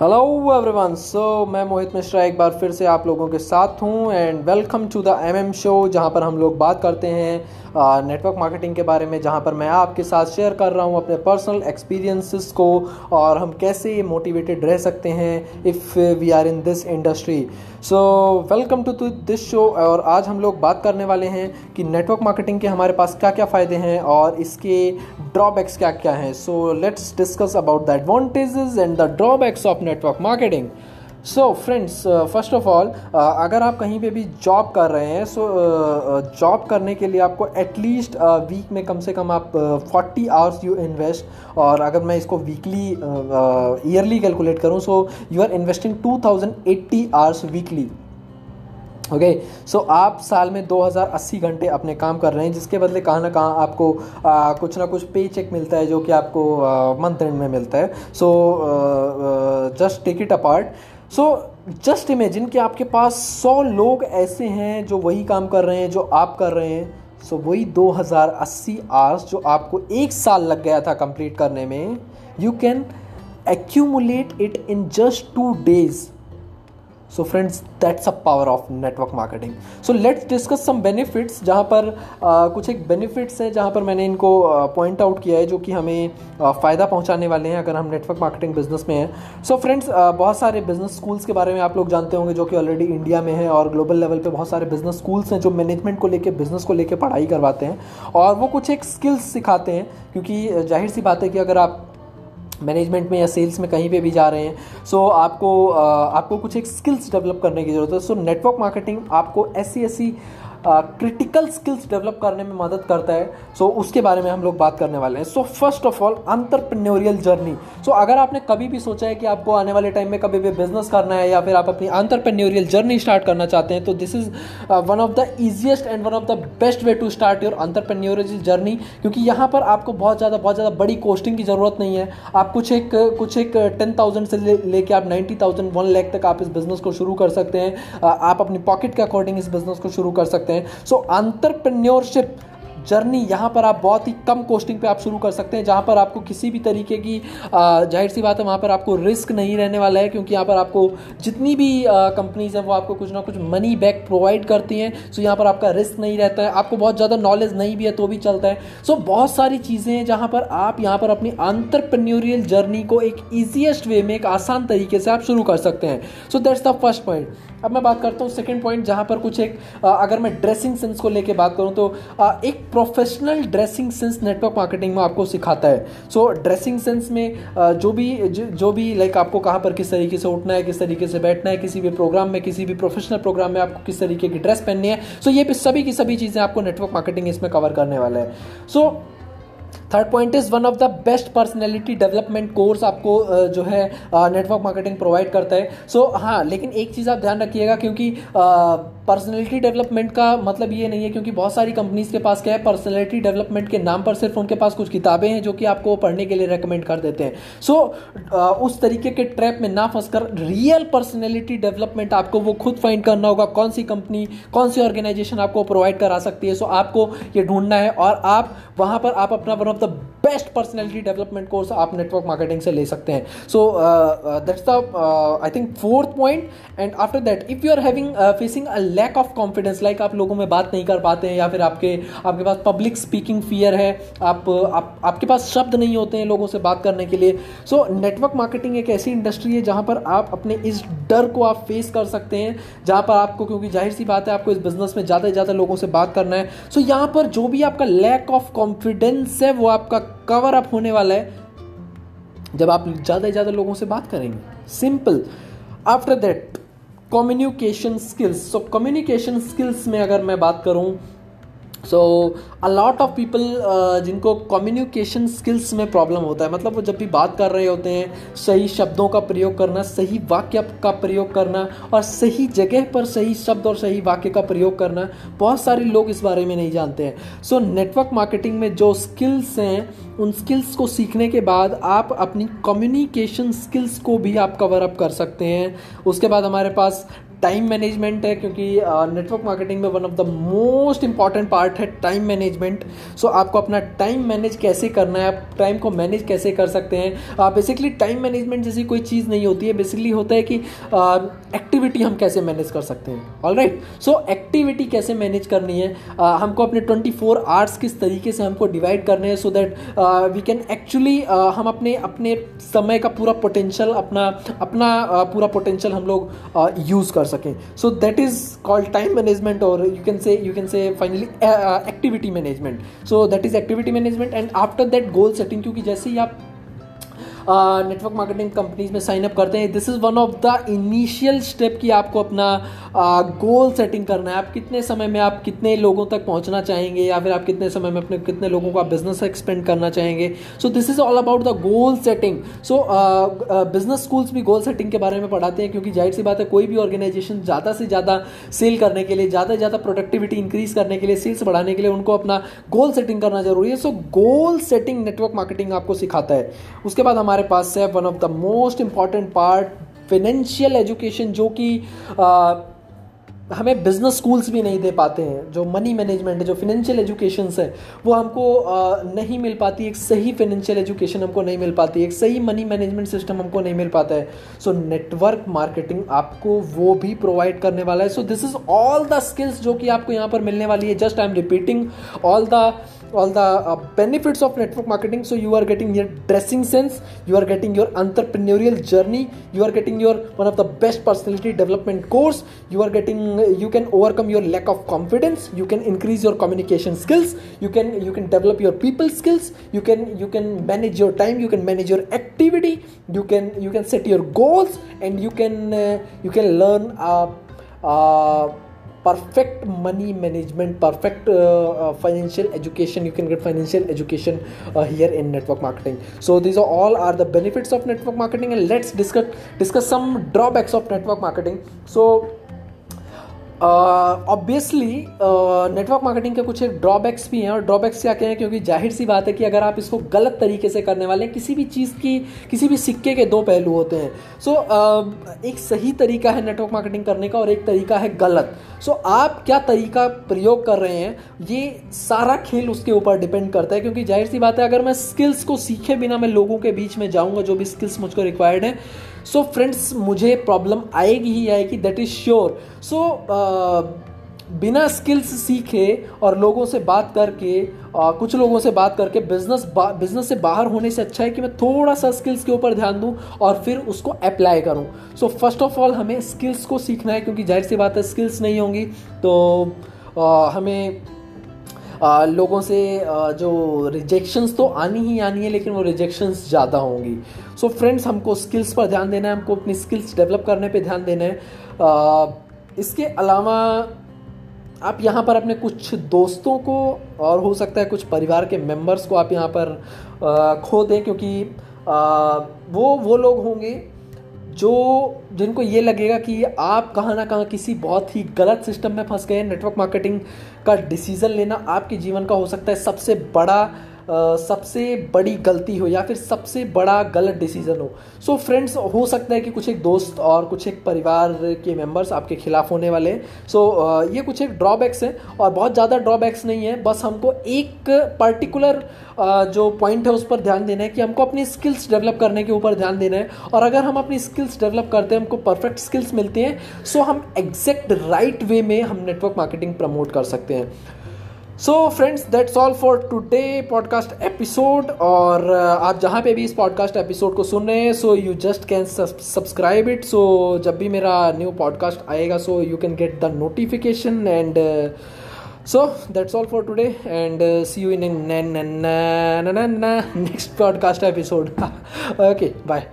Hello everyone so मैं मोहित मिश्रा एक बार फिर से आप लोगों के साथ हूँ and welcome to the M M M show जहाँ पर हम लोग बात करते हैं नेटवर्क मार्केटिंग के बारे में, जहाँ पर मैं आपके साथ शेयर कर रहा हूँ अपने पर्सनल एक्सपीरियंसेस को और हम कैसे मोटिवेटेड रह सकते हैं if we are in this industry so welcome to this show और आज हम लोग बात करने वाले हैं कि नेटवर्क मार्केटिंग के हमारे पास क्या क्या फ़ायदे हैं और इसके ड्रॉबैक्स क्या क्या हैं। So let's discuss about the advantages and the drawbacks of network marketing so friends first of all अगर आप कहीं पे भी जॉब कर रहे हैं सो जॉब करने के लिए आपको एटलीस्ट वीक में कम से कम आप फोर्टी आवर्स यू इन्वेस्ट और अगर मैं इसको वीकली ईयरली कैलकुलेट करूँ so you are investing two thousand eighty hours weekly okay okay, so so आप साल में 2080 घंटे अपने काम कर रहे हैं जिसके बदले कहाँ ना कहाँ आपको आ, कुछ ना कुछ पे चेक मिलता है जो कि आपको मंथ एंड में मिलता है. So just take it apart so just imagine कि आपके पास सौ लोग ऐसे हैं जो वही काम कर रहे हैं जो आप कर रहे हैं। सो so, वही 2080 आवर्स जो आपको एक साल लग गया था कंप्लीट करने में you can accumulate it in just two days so friends that's a power of network marketing so let's discuss some benefits जहाँ पर uh, कुछ एक बेनिफिट्स हैं जहाँ पर मैंने इनको पॉइंट आउट किया है जो कि हमें फ़ायदा पहुँचाने वाले हैं अगर हम नेटवर्क मार्केटिंग बिज़नेस में हैं। सो फ्रेंड्स बहुत सारे बिज़नेस स्कूल्स के बारे में आप लोग जानते होंगे जो कि ऑलरेडी इंडिया में है और ग्लोबल लेवल पर बहुत सारे बिज़नेस स्कूल्स हैं जो मैनेजमेंट को लेकर बिज़नेस को लेकर पढ़ाई करवाते हैं। और वो कुछ एक स्किल्स सिखाते हैं क्योंकि ज़ाहिर सी बात है कि अगर आप मैनेजमेंट में या सेल्स में कहीं पे भी जा रहे हैं। सो so, आपको आपको कुछ एक स्किल्स डेवलप करने की ज़रूरत है। सो नेटवर्क मार्केटिंग आपको ऐसी ऐसी क्रिटिकल स्किल्स डेवलप करने में मदद करता है। सो so, उसके बारे में हम लोग बात करने वाले हैं। So first of all entrepreneurial journey so अगर आपने कभी भी सोचा है कि आपको आने वाले टाइम में कभी भी बिज़नेस करना है या फिर आप अपनी अंतरप्रेन्योरियल जर्नी स्टार्ट करना चाहते हैं तो this is one of the easiest and one of the best way to start your entrepreneurial journey क्योंकि यहाँ पर आपको बहुत ज़्यादा बहुत ज़्यादा बड़ी कोस्टिंग की ज़रूरत नहीं है। आप कुछ एक कुछ एक टेन थाउज़ेंड से लेके आप नाइन्टी थाउज़ेंड वन लैख तक आप इस बिज़नेस को शुरू कर सकते हैं। आप अपनी पॉकेट के अकॉर्डिंग इस बिज़नेस को शुरू कर सकते हैं। सो अंतरप्रेन्योरशिप जर्नी यहाँ पर आप बहुत ही कम कोस्टिंग पे आप शुरू कर सकते हैं, जहाँ पर आपको किसी भी तरीके की ज़ाहिर सी बात है, वहाँ पर आपको रिस्क नहीं रहने वाला है, क्योंकि यहाँ पर आपको जितनी भी कंपनीज़ हैं, वो आपको कुछ ना कुछ मनी बैक प्रोवाइड करती हैं। सो यहाँ पर आपका रिस्क नहीं रहता है, आपको बहुत ज़्यादा नॉलेज नहीं भी है तो भी चलता है। सो बहुत सारी चीज़ें हैं, जहाँ पर आप यहाँ पर अपनी अंतरप्रेन्योरियल जर्नी को एक ईजिएस्ट वे में एक आसान तरीके से आप शुरू कर सकते हैं। So that's the first point अब मैं बात करता हूँ सेकेंड पॉइंट जहाँ पर कुछ एक अगर मैं ड्रेसिंग सेंस को लेकर बात करूँ तो एक professional dressing sense network marketing में आपको सिखाता है। सो ड्रेसिंग सेंस में जो भी जो भी लाइक आपको कहाँ पर किस तरीके से उठना है, किस तरीके से बैठना है, किसी भी प्रोग्राम में, किसी भी प्रोफेशनल प्रोग्राम में आपको किस तरीके की ड्रेस पहननी है सो ये सभी की सभी चीज़ें आपको नेटवर्क मार्केटिंग इसमें कवर करने वाला है। So third point is one of the best personality development course आपको जो है नेटवर्क मार्केटिंग प्रोवाइड करता है। सो so, हाँ लेकिन एक चीज़ आप ध्यान रखिएगा क्योंकि पर्सनैलिटी डेवलपमेंट का मतलब ये नहीं है क्योंकि बहुत सारी कंपनीज़ के पास क्या है पर्सनैलिटी डेवलपमेंट के नाम पर सिर्फ़ उनके पास कुछ किताबें हैं जो कि आपको पढ़ने के लिए रिकमेंड कर देते हैं। सो so, उस तरीके के ट्रैप में ना फंसकर रियल पर्सनैलिटी डेवलपमेंट आपको वो खुद फाइंड करना होगा कौन सी कंपनी कौन सी ऑर्गेनाइजेशन आपको प्रोवाइड करा सकती है। सो so, आपको ये ढूंढना है और आप वहाँ पर आप अपना of the best personality development course आप नेटवर्क मार्केटिंग से ले सकते हैं। So that's the I think fourth point and after that if you are having facing a lack of confidence like आप लोगों में बात नहीं कर पाते हैं या फिर आपके आपके पास पब्लिक स्पीकिंग फियर है आप, आप आपके पास शब्द नहीं होते हैं लोगों से बात करने के लिए। सो नेटवर्क मार्केटिंग एक ऐसी इंडस्ट्री है जहाँ पर आप अपने इस डर को आप फेस कर सकते हैं जहाँ पर आपको क्योंकि ज़ाहिर सी बात है आपको इस बिज़नेस में ज़्यादा से ज़्यादा लोगों से बात करना है। सो so, यहाँ पर जो भी आपका लैक ऑफ़ कॉन्फिडेंस है वो आपका कवर अप होने वाला है जब आप ज़्यादा से ज़्यादा लोगों से बात करेंगे। Simple after that communication skills so communication skills में अगर मैं बात करूँ so a lot of people जिनको कम्युनिकेशन स्किल्स में प्रॉब्लम होता है मतलब वो जब भी बात कर रहे होते हैं, सही शब्दों का प्रयोग करना, सही वाक्य का प्रयोग करना, और सही जगह पर सही शब्द और सही वाक्य का प्रयोग करना, बहुत सारे लोग इस बारे में नहीं जानते हैं। सो नेटवर्क मार्केटिंग में जो स्किल्स हैं, उन स्किल्स को सीखने के बाद आप अपनी कम्युनिकेशन स्किल्स को भी आप कवर अप कर सकते हैं। उसके बाद हमारे पास टाइम मैनेजमेंट है क्योंकि नेटवर्क मार्केटिंग में one of the most important part है टाइम मैनेजमेंट सो आपको अपना टाइम मैनेज कैसे करना है आप टाइम को मैनेज कैसे कर सकते हैं? बेसिकली टाइम मैनेजमेंट जैसी कोई चीज़ नहीं होती है. बेसिकली होता है कि एक्टिविटी uh, हम कैसे मैनेज कर सकते हैं? ऑल राइट सो एक्टिविटी कैसे मैनेज करनी है? uh, हमको अपने ट्वेंटी फोर आवर्स किस तरीके से हमको डिवाइड करने हैं so that we can actually हम अपने अपने समय का पूरा पोटेंशियल अपना अपना पूरा पोटेंशियल हम लोग यूज़ कर सकें। So that is called time management और you can say you can say finally activity management so that is activity management and after that goal setting क्योंकि जैसे ही आप नेटवर्क मार्केटिंग कंपनीज़ में साइन अप करते हैं। This is one of the initial step कि आपको अपना गोल uh, सेटिंग करना है। आप कितने समय में आप कितने लोगों तक पहुँचना चाहेंगे या फिर आप कितने समय में अपने कितने लोगों को बिज़नेस एक्सपेंड करना चाहेंगे। So this is all about the goal setting so business schools भी गोल सेटिंग के बारे में पढ़ाते हैं क्योंकि ज़ाहिर सी बात है कोई भी ऑर्गेनाइजेशन ज़्यादा से ज़्यादा सेल करने के लिए ज़्यादा से ज़्यादा प्रोडक्टिविटी इंक्रीज करने के लिए सेल्स बढ़ाने के लिए उनको अपना गोल सेटिंग करना ज़रूरी है। So goal setting network marketing आपको सिखाता है। उसके बाद हमारे हमारे पास है one of the most important part financial education जो कि हमें बिज़नेस स्कूल्स भी नहीं दे पाते हैं जो मनी मैनेजमेंट है जो फिनेंशियल एजुकेशन है वो हमको आ, नहीं मिल पाती एक सही फिनेंशियल एजुकेशन हमको नहीं मिल पाती एक सही मनी मैनेजमेंट सिस्टम हमको नहीं मिल पाता है। सो नेटवर्क मार्केटिंग आपको वो भी प्रोवाइड करने वाला है। So this is all the skills जो कि आपको यहाँ पर मिलने वाली है। Just I am repeating all the all the uh, benefits of network marketing. So you are getting your dressing sense you are getting your entrepreneurial journey you are getting your one of the best personality development course you are getting you can overcome your lack of confidence you can increase your communication skills you can you can develop your people skills you can you can manage your time you can manage your activity you can you can set your goals and you can uh, you can learn uh, uh, perfect money management perfect uh, uh, financial education. You can get financial education uh, here in network marketing. So these are all are the benefits of network marketing and let's discuss discuss some drawbacks of network marketing. So obviously network marketing के कुछ drawbacks भी हैं और drawbacks क्या क्या हैं क्योंकि ज़ाहिर सी बात है कि अगर आप इसको गलत तरीके से करने वाले हैं किसी भी चीज़ की किसी भी सिक्के के दो पहलू होते हैं। सो so, uh, एक सही तरीका है नेटवर्क मार्केटिंग करने का और एक तरीका है गलत। सो so, आप क्या तरीका प्रयोग कर रहे हैं ये सारा खेल उसके ऊपर डिपेंड करता है क्योंकि ज़ाहिर सी बात है अगर मैं स्किल्स को सीखे बिना मैं लोगों के बीच में जाऊँगा जो भी स्किल्स मुझको रिक्वायर्ड है सो so, फ्रेंड्स मुझे प्रॉब्लम आएगी ही आएगी दैट इज़ श्योर सो बिना स्किल्स सीखे और लोगों से बात करके आ, कुछ लोगों से बात करके बिज़नेस बिज़नेस से बाहर होने से अच्छा है कि मैं थोड़ा सा स्किल्स के ऊपर ध्यान दूँ और फिर उसको अप्लाई करूँ। सो फ़र्स्ट ऑफ़ ऑल हमें स्किल्स को सीखना है क्योंकि ज़ाहिर सी बात है स्किल्स नहीं होंगी तो आ, हमें आ, लोगों से आ, जो रिजेक्शंस तो आनी ही आनी है लेकिन वो रिजेक्शंस ज़्यादा होंगी। सो फ्रेंड्स हमको स्किल्स पर ध्यान देना है हमको अपनी स्किल्स डेवलप करने पे ध्यान देना है। आ, इसके अलावा आप यहाँ पर अपने कुछ दोस्तों को और हो सकता है कुछ परिवार के मेंबर्स को आप यहाँ पर खो दें क्योंकि वो वो लोग होंगे जो, जिनको ये लगेगा कि आप कहाँ ना कहाँ किसी बहुत ही गलत सिस्टम में फंस गए हैं। नेटवर्क मार्केटिंग का डिसीज़न लेना आपके जीवन का हो सकता है। सबसे बड़ा सबसे बड़ी गलती हो या फिर सबसे बड़ा गलत डिसीज़न हो। सो so फ्रेंड्स हो सकता है कि कुछ एक दोस्त और कुछ एक परिवार के मेंबर्स आपके खिलाफ होने वाले हैं। सो so, ये कुछ एक ड्रॉबैक्स हैं और बहुत ज़्यादा ड्रॉबैक्स नहीं है। बस हमको एक पर्टिकुलर जो पॉइंट है उस पर ध्यान देना है कि हमको अपनी स्किल्स डेवलप करने के ऊपर ध्यान देना है। और अगर हम अपनी स्किल्स डेवलप करते हैं हमको परफेक्ट स्किल्स मिलती हैं सो so हम एग्जैक्ट राइट वे में हम नेटवर्क मार्केटिंग प्रमोट कर सकते हैं। So friends that's all for today podcast episode और uh, आप जहाँ पे भी इस पॉडकास्ट एपिसोड को सुन रहे हैं so you just can subscribe it so जब भी मेरा न्यू पॉडकास्ट आएगा so you can get the notification and so that's all for today and see you in next podcast episode okay bye